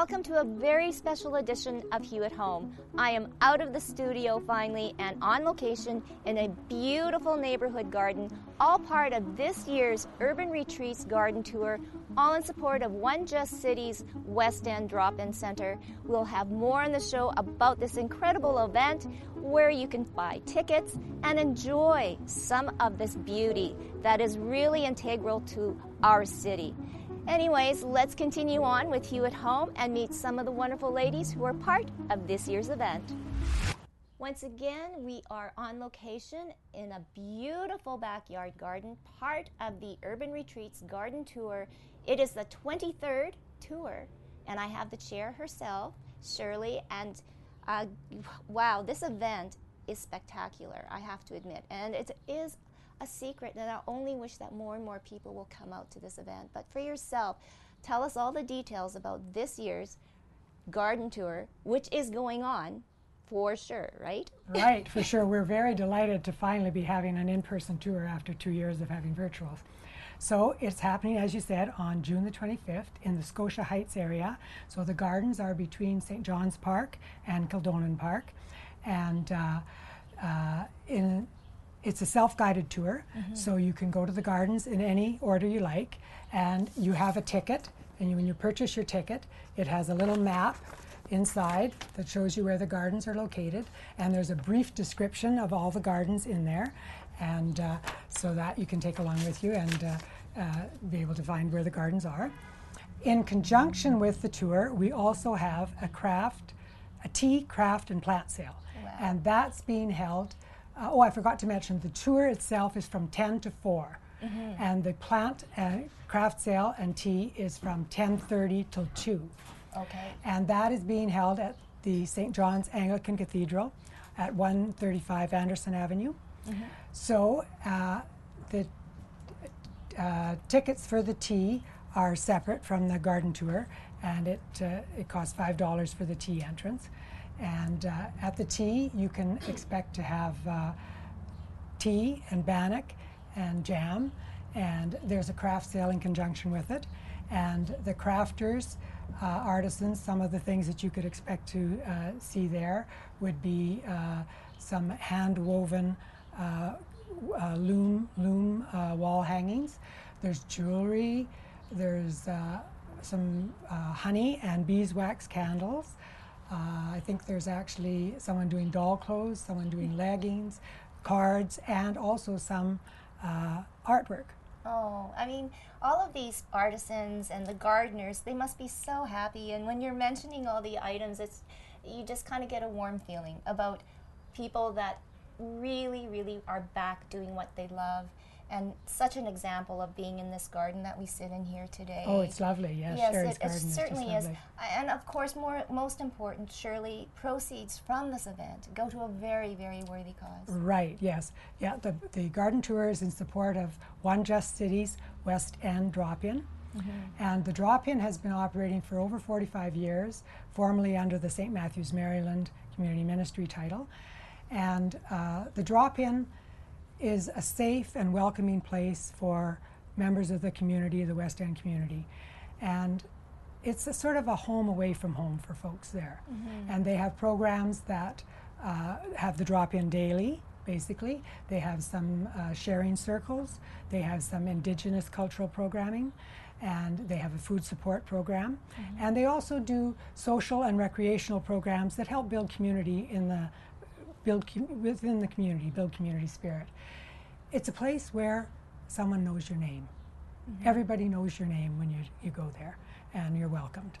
Welcome to a very special edition of Hue at Home. I am out of the studio finally and on location in a beautiful neighborhood garden, all part of this year's Urban Retreats Garden Tour, all in support of One Just City's West End Drop In Center. We'll have more on the show about this incredible event where you can buy tickets and enjoy some of this beauty that is really integral to our city. Anyways, let's continue on with Hue at Home and meet some of the wonderful ladies who are part of this year's event. Once again, we are on location in a beautiful backyard garden, part of the Urban Retreats Garden Tour. It is the 23rd tour, and I have the chair herself, Shirley, and uh, wow, this event is spectacular, I have to admit. And it is a secret, and I only wish that more and more people will come out to this event. But for yourself, tell us all the details about this year's garden tour, which is going on for sure, right? Right, for sure. We're very delighted to finally be having an in person tour after two years of having virtuals. So it's happening, as you said, on June the 25th in the Scotia Heights area. So the gardens are between St. John's Park and Kildonan Park. And uh, uh, in it's a self-guided tour, mm-hmm. so you can go to the gardens in any order you like, and you have a ticket. And you, when you purchase your ticket, it has a little map inside that shows you where the gardens are located, and there's a brief description of all the gardens in there, and uh, so that you can take along with you and uh, uh, be able to find where the gardens are. In conjunction with the tour, we also have a craft, a tea, craft, and plant sale, wow. and that's being held uh, oh, I forgot to mention the tour itself is from 10 to 4. Mm-hmm. And the plant and uh, craft sale and tea is from 10:30 till 2. Okay. And that is being held at the St. John's Anglican Cathedral at 135 Anderson Avenue. Mm-hmm. So uh, the uh, tickets for the tea are separate from the garden tour, and it uh, it costs five dollars for the tea entrance. And uh, at the tea, you can expect to have uh, tea and bannock and jam. And there's a craft sale in conjunction with it. And the crafters, uh, artisans, some of the things that you could expect to uh, see there would be uh, some hand woven uh, loom, loom wall hangings. There's jewelry. There's some honey and beeswax candles. Uh, I think there's actually someone doing doll clothes, someone doing leggings, cards, and also some uh, artwork. Oh, I mean, all of these artisans and the gardeners, they must be so happy. And when you're mentioning all the items, it's you just kind of get a warm feeling about people that really, really are back doing what they love and such an example of being in this garden that we sit in here today. Oh, it's lovely. Yes, yes, Sherry's it, it certainly is. And of course, more most important, surely proceeds from this event go to a very, very worthy cause. Right. Yes. Yeah. The the garden tour is in support of One Just Cities West End Drop-In. Mm-hmm. And the drop in has been operating for over 45 years, formerly under the St. Matthews Maryland Community Ministry title. And uh, the drop in is a safe and welcoming place for members of the community, the West End community. And it's a sort of a home away from home for folks there. Mm-hmm. And they have programs that uh, have the drop in daily, basically. They have some uh, sharing circles, they have some indigenous cultural programming, and they have a food support program. Mm-hmm. And they also do social and recreational programs that help build community in the build com- within the community, build community spirit. It's a place where someone knows your name. Mm-hmm. Everybody knows your name when you, you go there, and you're welcomed.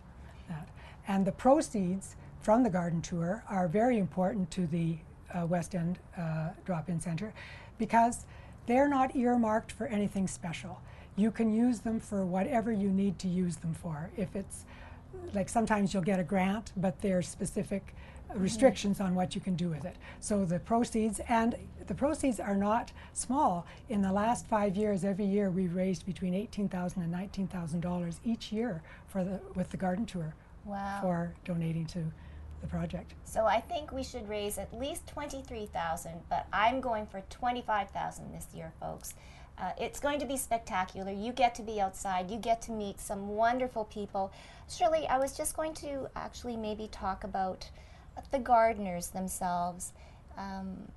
That. And the proceeds from the garden tour are very important to the uh, West End uh, Drop In Center because they're not earmarked for anything special. You can use them for whatever you need to use them for. If it's like sometimes you'll get a grant, but they're specific restrictions on what you can do with it. So the proceeds, and the proceeds are not small. In the last five years, every year we've raised between eighteen thousand and nineteen thousand dollars each year for the with the garden tour. Wow. For donating to the project. So I think we should raise at least twenty-three thousand, but I'm going for twenty-five thousand this year, folks. Uh, it's going to be spectacular. You get to be outside. You get to meet some wonderful people. Shirley, I was just going to actually maybe talk about the gardeners themselves. Um,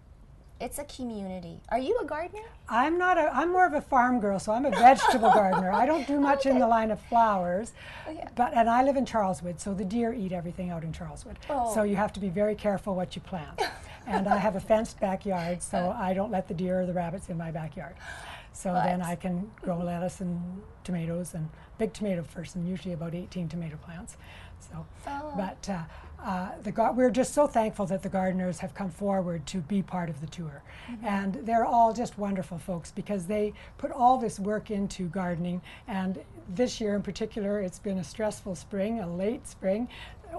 it's a community. Are you a gardener? I'm not a. I'm more of a farm girl, so I'm a vegetable gardener. I don't do much okay. in the line of flowers, oh, yeah. but and I live in Charleswood, so the deer eat everything out in Charleswood. Oh. So you have to be very careful what you plant. and I have a fenced backyard, so I don't let the deer or the rabbits in my backyard. So but. then I can grow lettuce and tomatoes and big tomato person, usually about 18 tomato plants. So, oh. but uh, uh, the we're just so thankful that the gardeners have come forward to be part of the tour. Mm-hmm. And they're all just wonderful folks because they put all this work into gardening. And this year in particular, it's been a stressful spring, a late spring.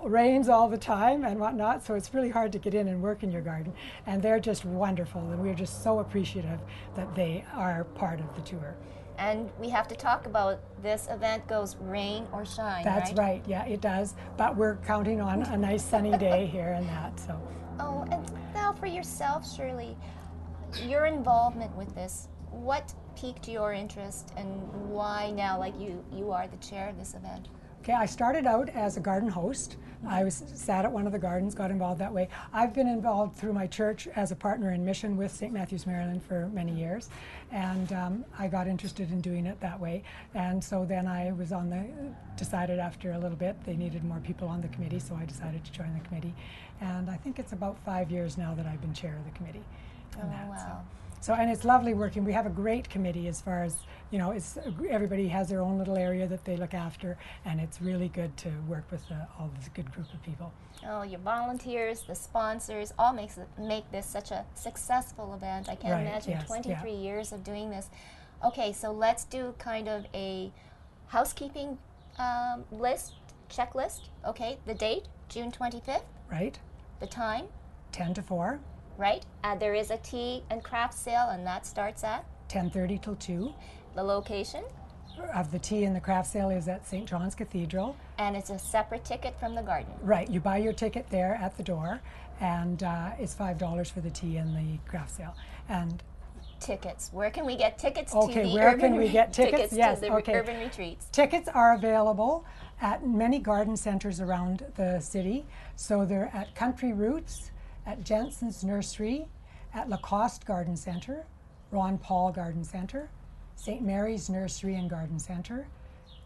rains all the time and whatnot, so it's really hard to get in and work in your garden. And they're just wonderful, and we're just so appreciative that they are part of the tour. And we have to talk about this event goes rain or shine. That's right? right. Yeah, it does. But we're counting on a nice sunny day here and that. So. Oh, and now for yourself, Shirley, your involvement with this. What piqued your interest, and why now? Like you, you are the chair of this event. Okay, I started out as a garden host. I was sat at one of the gardens, got involved that way. I've been involved through my church as a partner in mission with St. Matthew's, Maryland for many years, and um, I got interested in doing it that way. And so then I was on the decided after a little bit they needed more people on the committee, so I decided to join the committee. And I think it's about five years now that I've been chair of the committee. Oh that, wow. So. So, and it's lovely working. We have a great committee as far as, you know, it's everybody has their own little area that they look after, and it's really good to work with uh, all this good group of people. Oh, your volunteers, the sponsors, all makes make this such a successful event. I can't right, imagine yes, 23 yeah. years of doing this. Okay, so let's do kind of a housekeeping um, list, checklist. Okay, the date, June 25th. Right. The time? 10 to 4 right? Uh, there is a tea and craft sale, and that starts at 10:30 till 2. The location of the tea and the craft sale is at St. John's Cathedral. And it's a separate ticket from the garden. Right, you buy your ticket there at the door, and uh, it's five dollars for the tea and the craft sale. And tickets. Where can we get tickets okay, to the where urban can we get tickets? tickets yes, to the okay. urban retreats? Tickets are available at many garden centers around the city. So they're at Country Roots, at Jensen's Nursery, at Lacoste Garden Center, Ron Paul Garden Center, St. Mary's Nursery and Garden Center,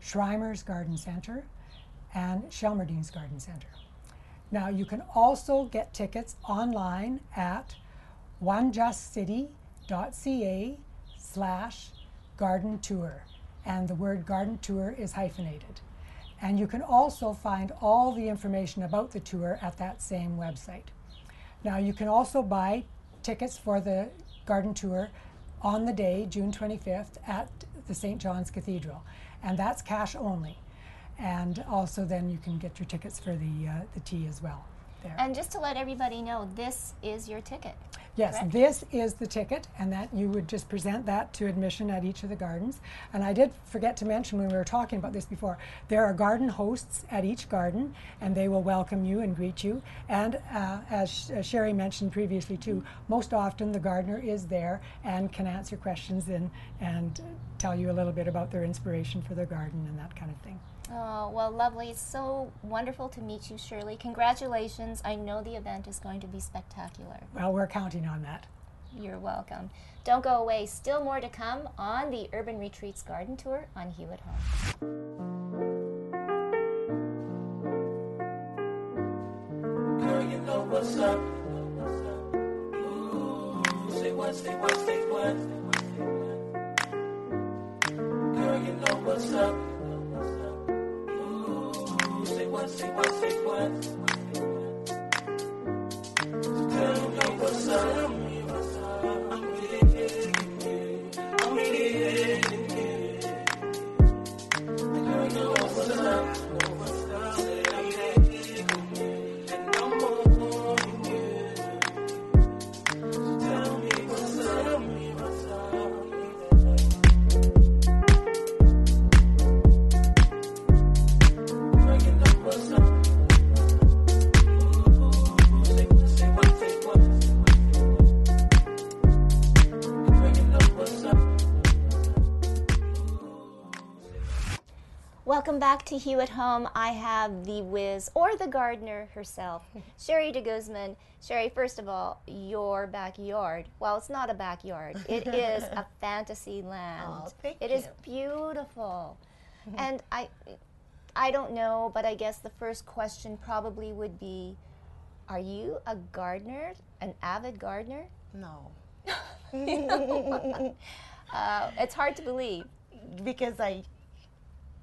Schriemer's Garden Center, and Shelmerdine's Garden Center. Now you can also get tickets online at onejustcity.ca slash garden tour. And the word garden tour is hyphenated. And you can also find all the information about the tour at that same website. Now, you can also buy tickets for the garden tour on the day, June 25th, at the St. John's Cathedral, and that's cash only. And also, then you can get your tickets for the, uh, the tea as well. There. And just to let everybody know, this is your ticket. Yes, correct? this is the ticket, and that you would just present that to admission at each of the gardens. And I did forget to mention when we were talking about this before, there are garden hosts at each garden, and they will welcome you and greet you. And uh, as, as Sherry mentioned previously too, most often the gardener is there and can answer questions and, and tell you a little bit about their inspiration for their garden and that kind of thing. Oh, well, lovely. It's so wonderful to meet you, Shirley. Congratulations. I know the event is going to be spectacular. Well, we're counting on that. You're welcome. Don't go away. Still more to come on the Urban Retreats Garden Tour on Hue at Home. Girl, you know what's up. Ooh, say what, say what, say what. Welcome back to Hue at Home. I have the whiz or the gardener herself, Sherry de Guzman. Sherry, first of all, your backyard. Well, it's not a backyard. It is a fantasy land. Oh, thank It is you. beautiful. and I I don't know, but I guess the first question probably would be are you a gardener, an avid gardener? No, Uh, it's hard to believe. because I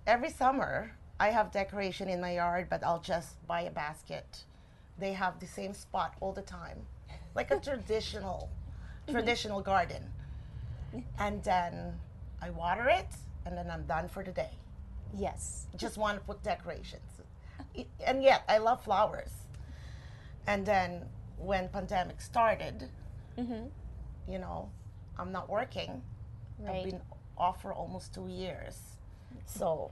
every summer I have decoration in my yard, but I'll just buy a basket. They have the same spot all the time, like a traditional mm-hmm. traditional garden. And then I water it, and then I'm done for the day. Yes. just want to put decorations. And yet, I love flowers. And then when pandemic started, mm-hmm. you know, I'm not working. Right. I've been off for almost two years. So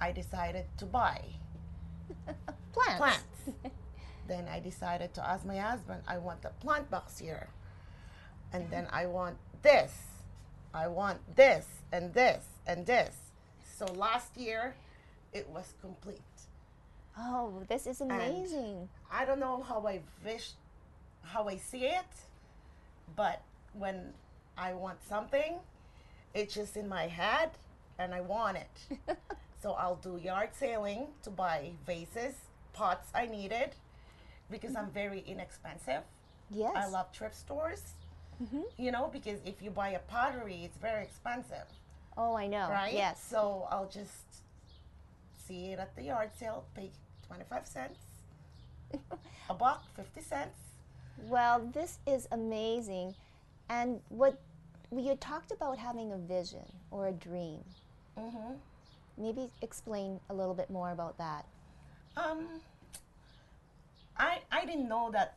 I decided to buy Plants. plants. then I decided to ask my husband, I want a plant box here. And then I want this. I want this and this and this. So last year, it was complete. Oh, this is amazing. I don't know how I wish, how I see it, but when I want something, it's just in my head and I want it. so I'll do yard sailing to buy vases, pots I needed because I'm mm-hmm. very inexpensive. yes. I love thrift stores. Mm-hmm. You know, because if you buy a pottery, it's very expensive, Oh, I know. right? Yes. So I'll just see it at the yard sale, pay 25 cents, a buck, 50 cents. Well, this is amazing. And what we had talked about having a vision or a dream. Hmm Maybe explain a little bit more about that. Um, I I didn't know that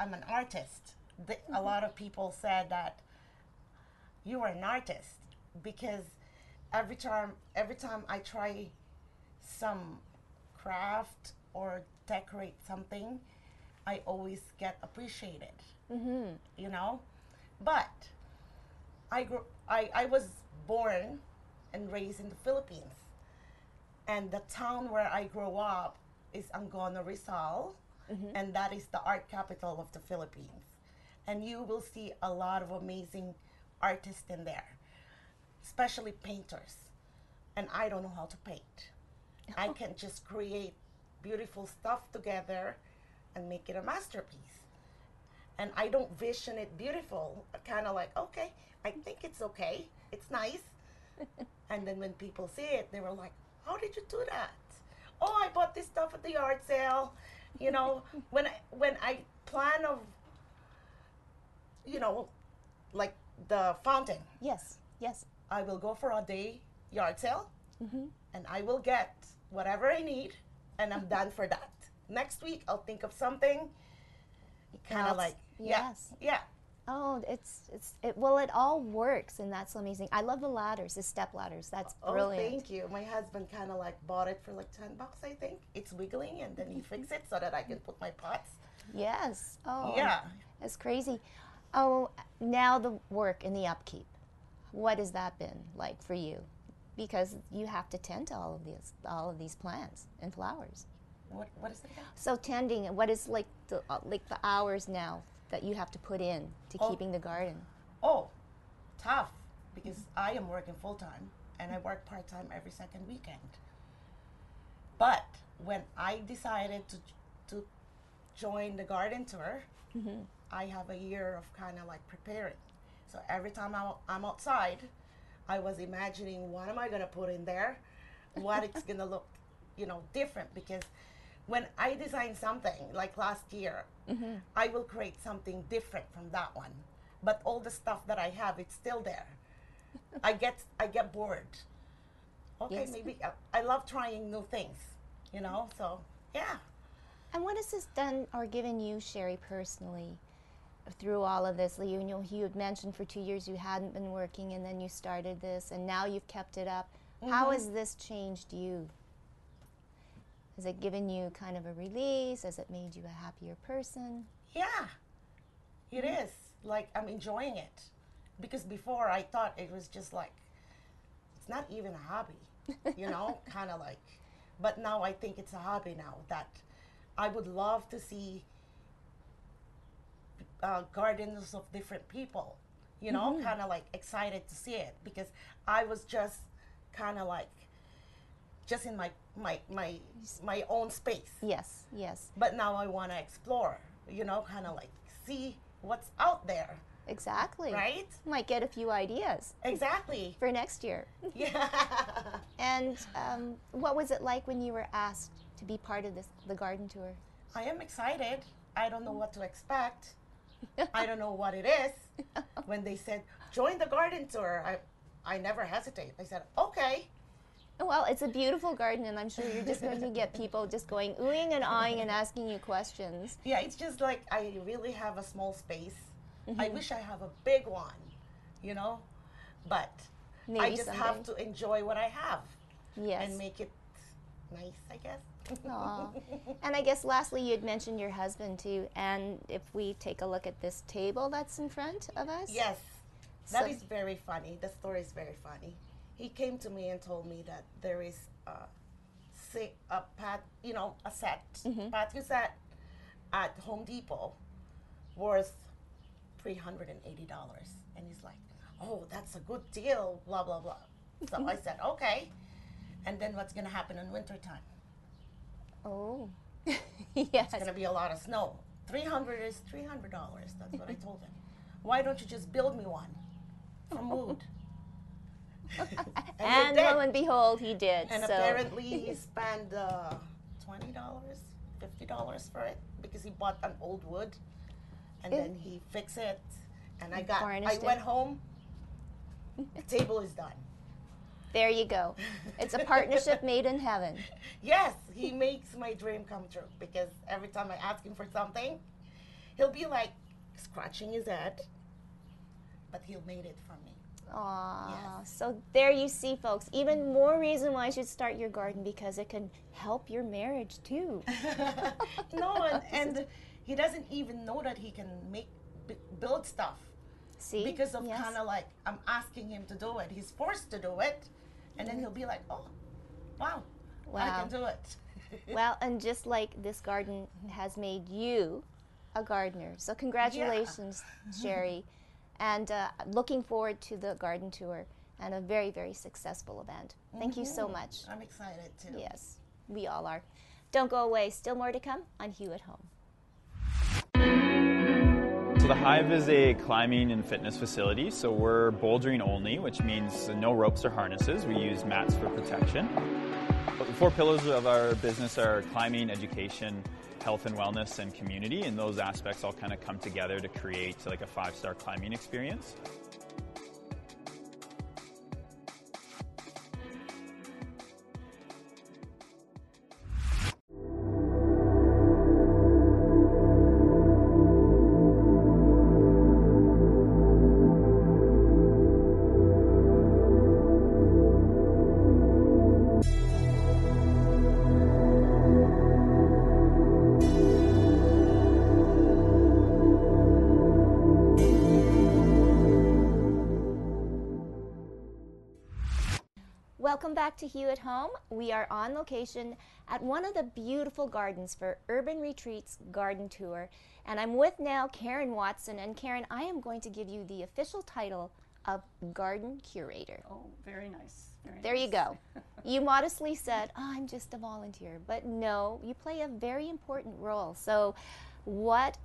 I'm an artist. The, A lot of people said that you are an artist because every time every time I try some craft or decorate something, I always get appreciated. Mm-hmm. You know, but I grew I, I was born and raised in the Philippines. And the town where I grew up is Angono Rizal, mm-hmm. and that is the art capital of the Philippines. And you will see a lot of amazing artists in there, especially painters. And I don't know how to paint. I can just create beautiful stuff together and make it a masterpiece and I don't vision it beautiful. Kind of like, okay, I think it's okay. It's nice. and then when people see it, they were like, how did you do that? Oh, I bought this stuff at the yard sale. You know, when I when I plan of, you know, like the fountain, Yes. Yes. I will go for a day yard sale, Mm-hmm. and I will get whatever I need, and I'm done for that. Next week, I'll think of something. Kind of like, yeah, Yes. yeah. Oh, it's it's it. Well, it all works, and that's amazing. I love the ladders, the step ladders. That's brilliant. Oh, thank you. My husband kind of like bought it for like 10 bucks, I think. It's wiggling and then he fixed it so that I can put my pots. Yes. Oh. Yeah. That's crazy. Oh, now the work and the upkeep. What has that been like for you? Because you have to tend to all of these all of these plants and flowers. What, what is it again? So tending, what is like the uh, like the hours now that you have to put in to Oh. keeping the garden? Oh, tough because I am working full time and I work part time every second weekend. But when I decided to, to join the garden tour, mm-hmm. I have a year of kind of like preparing. So every time I'm, I'm outside, I was imagining what am I going to put in there, what it's going to look, you know, different because when I design something like last year, mm-hmm. I will create something different from that one. But all the stuff that I have, it's still there. I get I get bored. Okay, Yes. maybe I, I love trying new things, you know. So yeah. And what has this done or given you, Sherry, personally, through all of this? You know, you had mentioned for two years you hadn't been working, and then you started this, and now you've kept it up. How has mm-hmm. this changed you? Has it given you kind of a release? Has it made you a happier person? Yeah, it is. Like I'm enjoying it because before I thought it was just like it's not even a hobby. you know, kind of like. But now I think it's a hobby now that I would love to see uh, gardens of different people, you know, kind of like excited to see it because I was just kind of like just in my my my my own space. Yes, yes, But now I want to explore, you know, kind of like see what's out there, exactly. right? Might get a few ideas Exactly. for next year. Yeah. And um, what was it like when you were asked to be part of this the garden tour? I am excited. I don't know what to expect. I don't know what it is. When they said join the garden tour, I I never hesitate. I said okay. Well, it's a beautiful garden, and I'm sure you're just going to get people just going oohing and eyeing and asking you questions. Yeah, it's just like I really have a small space. I Mm-hmm. wish I have a big one, you know, but I just someday. have to enjoy what I have Yes. and make it nice, I guess. And I guess lastly, you had mentioned your husband too. And if we take a look at this table that's in front of us, Yes, that is So- very funny. The story is very funny. He came to me and told me that there is a, a pat, you know, a set, mm-hmm. patio set at Home Depot worth three hundred and eighty dollars, and he's like, "Oh, that's a good deal." Blah blah blah. So I said, "Okay." And then what's gonna happen in wintertime? Oh, yes. It's gonna be a lot of snow. Three hundred is three hundred dollars. That's what I told him. Why don't you just build me one from wood? and And lo and behold, he did. And so apparently he spent uh, twenty dollars, fifty dollars for it because he bought an old wood, and It- then he fixed it. And I got, I it. went home. The table is done. there you go. It's a partnership made in heaven. Yes, he makes my dream come true because every time I ask him for something, he'll be like scratching his head, but he'll make it for me. Aw, so there you see, folks. Even more reason why you should start your garden because it can help your marriage too. no, and, and he doesn't even know that he can make b- build stuff See, because of Yes. kind of like I'm asking him to do it. He's forced to do it, and then mm-hmm. he'll be like, "Oh, wow, I can do it." Well, and just like this garden mm-hmm. has made you a gardener. So, congratulations, Sherry. And uh, looking forward to the garden tour and a very, very successful event. Thank you so much. I'm excited too. Yes, we all are. Don't go away. Still more to come on Hue at Home. So the Hive is a climbing and fitness facility. So we're bouldering only, which means no ropes or harnesses. We use mats for protection. The four pillars of our business are climbing, education, health and wellness, and community. And those aspects all kind of come together to create like a five-star climbing experience. Welcome back to Hue at Home. We are on location at one of the beautiful gardens for Urban Retreats Garden Tour. And I'm with now Karen Watson. And Karen, I am going to give you the official title of Garden Curator. Oh, very nice. Very There you go. You modestly said, oh, I'm just a volunteer. But no, you play a very important role. So, what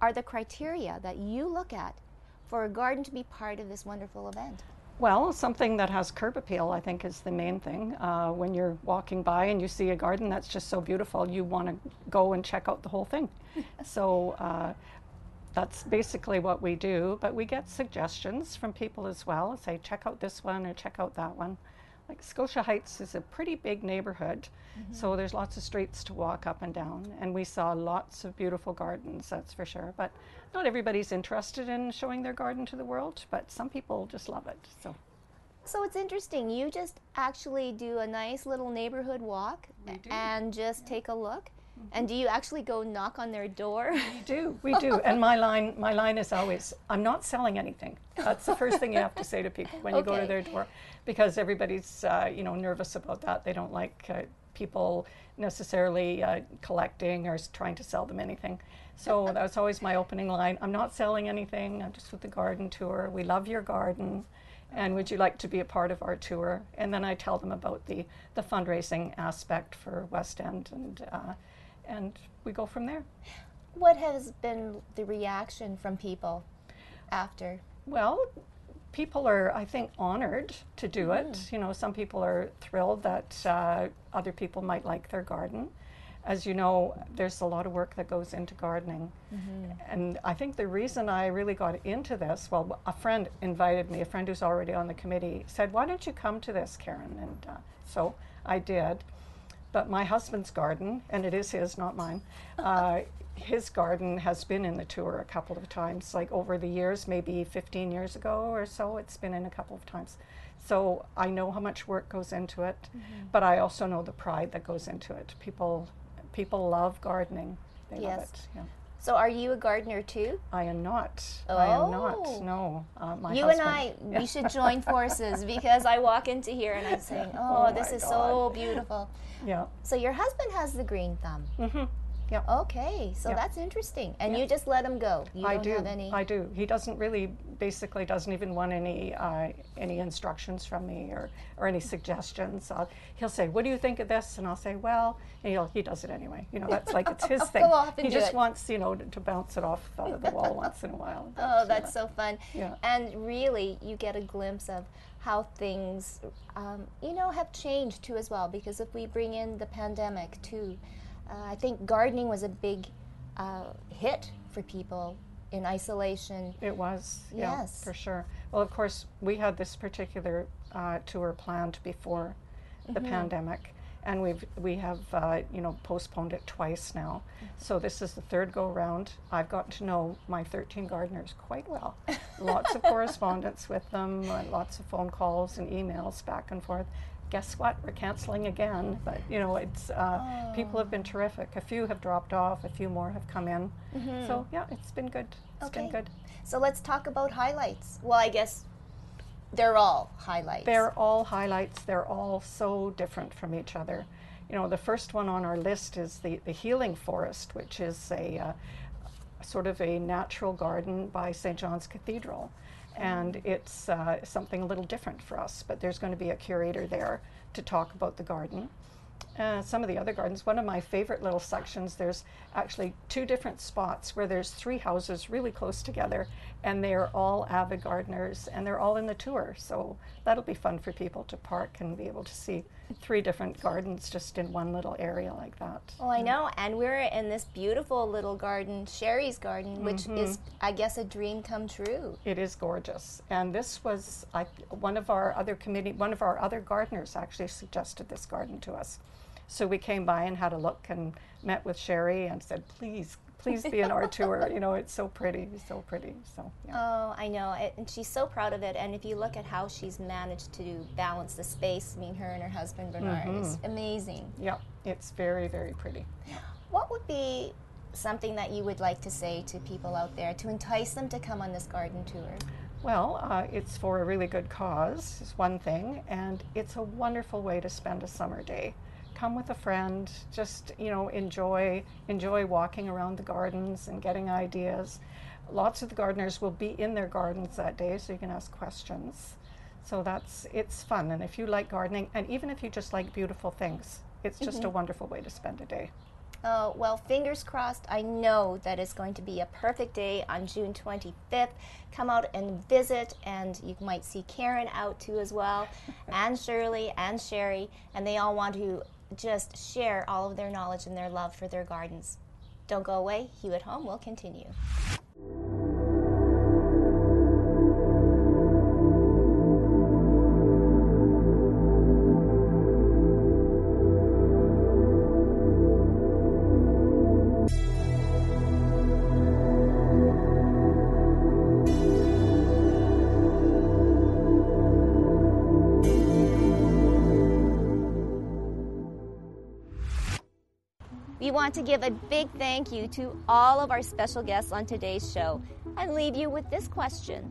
are the criteria that you look at for a garden to be part of this wonderful event? Well, something that has curb appeal, I think, is the main thing. Uh, when you're walking by and you see a garden that's just so beautiful, you want to go and check out the whole thing. so uh, that's basically what we do. But we get suggestions from people as well. Say, check out this one or check out that one. Like Scotia Heights is a pretty big neighborhood, so mm-hmm. there's lots of streets to walk up and down, and we saw lots of beautiful gardens, that's for sure. But not everybody's interested in showing their garden to the world, but some people just love it. So So it's interesting. You just actually do a nice little neighborhood walk and just take a look. And do you actually go knock on their door? We do, we do. And my line, my line is always, I'm not selling anything. That's the first thing you have to say to people when you go to their door, because everybody's, uh, you know, nervous about that. They don't like uh, people necessarily uh, collecting or trying to sell them anything. So that's always my opening line. I'm not selling anything. I'm just with the garden tour. We love your garden. And would you like to be a part of our tour? And then I tell them about the, the fundraising aspect for West End, and uh, and we go from there. what has been the reaction from people after? Well, people are, I think, honored to do it. You know, some people are thrilled that uh, other people might like their garden. As you know, there's a lot of work that goes into gardening. And I think the reason I really got into this, well, a friend invited me, a friend who's already on the committee, said, Why don't you come to this, Karen? And uh, so I did. But my husband's garden, and it is his, not mine, uh, his garden has been in the tour a couple of times, like over the years, maybe 15 years ago or so, it's been in a couple of times. So I know how much work goes into it, but I also know the pride that goes into it. People, people love gardening. They love Yes. it. Yeah. So, are you a gardener too? I am not. Oh. I am Oh. not. No. Uh, my you husband. and I, we should join forces because I walk into here and I'm saying, "Oh, Oh this is so beautiful." Yeah. So your husband has the green thumb. Mm-hmm. Yeah. Okay, so Yeah. that's interesting. And Yeah. you just let him go. You I don't do. have any. I do. He doesn't really, basically, doesn't even want any uh, any instructions from me or, or any suggestions. Uh, he'll say, "What do you think of this?" And I'll say, "Well," and he'll, he does it anyway. You know, that's like it's his thing. he just it. wants, you know, to, to bounce it off the, the wall once in a while. Oh, that's so fun. Yeah. And really, you get a glimpse of how things, um, you know, have changed too as well. Because if we bring in the pandemic too, uh, I think gardening was a big uh, hit for people in isolation. It was, yeah, Yes. for sure. Well, of course, we had this particular uh, tour planned before the Mm-hmm. pandemic, and we've we have uh, you know postponed it twice now. So this is the third go round. I've gotten to know my 13 gardeners quite well. lots of correspondence with them, uh, lots of phone calls and emails back and forth. Guess what? We're canceling again, but you know it's uh, people have been terrific. A few have dropped off, a few more have come in. So yeah, it's been good. It's been Mm-hmm. Okay. good. So let's talk about highlights. Well, I guess they're all highlights. They're all highlights. They're all so different from each other. You know, the first one on our list is the, the Healing Forest, which is a uh, sort of a natural garden by St. John's Cathedral. And it's uh, something a little different for us, but there's going to be a curator there to talk about the garden. Uh, some of the other gardens, one of my favorite little sections, there's actually two different spots where there's three houses really close together, and they're all avid gardeners, and they're all in the tour. So that'll be fun for people to park and be able to see three different gardens just in one little area like that. Oh, I know. And we're in this beautiful little garden, Sherry's garden, which Mm-hmm. is, I guess, a dream come true. It is gorgeous, and this was I, one of our other committee, one of our other gardeners actually suggested this garden to us. So we came by and had a look and met with Sherry and said, "Please, please be in our tour. You know, it's so pretty, so pretty." So yeah, Oh, I know. It, and she's so proud of it. And if you look at how she's managed to balance the space, I mean, her and her husband, Bernard, Mm-hmm. amazing. yeah, it's very, very pretty. What would be something that you would like to say to people out there to entice them to come on this garden tour? Well, uh, it's for a really good cause, is one thing, and it's a wonderful way to spend a summer day. Come with a friend, just you know, enjoy enjoy walking around the gardens and getting ideas. Lots of the gardeners will be in their gardens that day, so you can ask questions. So that's it's fun, and if you like gardening, and even if you just like beautiful things, it's just a mm-hmm. wonderful way to spend a day. Oh, well, fingers crossed. I know that it's going to be a perfect day on June 25th. Come out and visit, and you might see Karen out too as well, and Shirley and Sherry, and they all want to just share all of their knowledge and their love for their gardens. Don't go away. At Home will continue. Want to give a big thank you to all of our special guests on today's show and leave you with this question.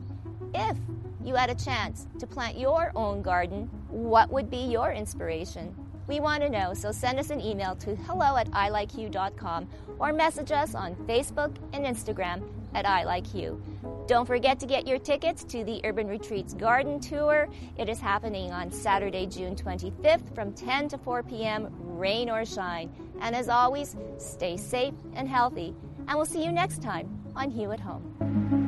If you had a chance to plant your own garden, what would be your inspiration? We want to know, so send us an email to hello at ilikeyou.com or message us on Facebook and Instagram at ilikeyou. Don't forget to get your tickets to the Urban Retreats Garden Tour. It is happening on Saturday, June 25th from 10 to 4 p.m., rain or shine. And as always, stay safe and healthy. And we'll see you next time on Hue at Home.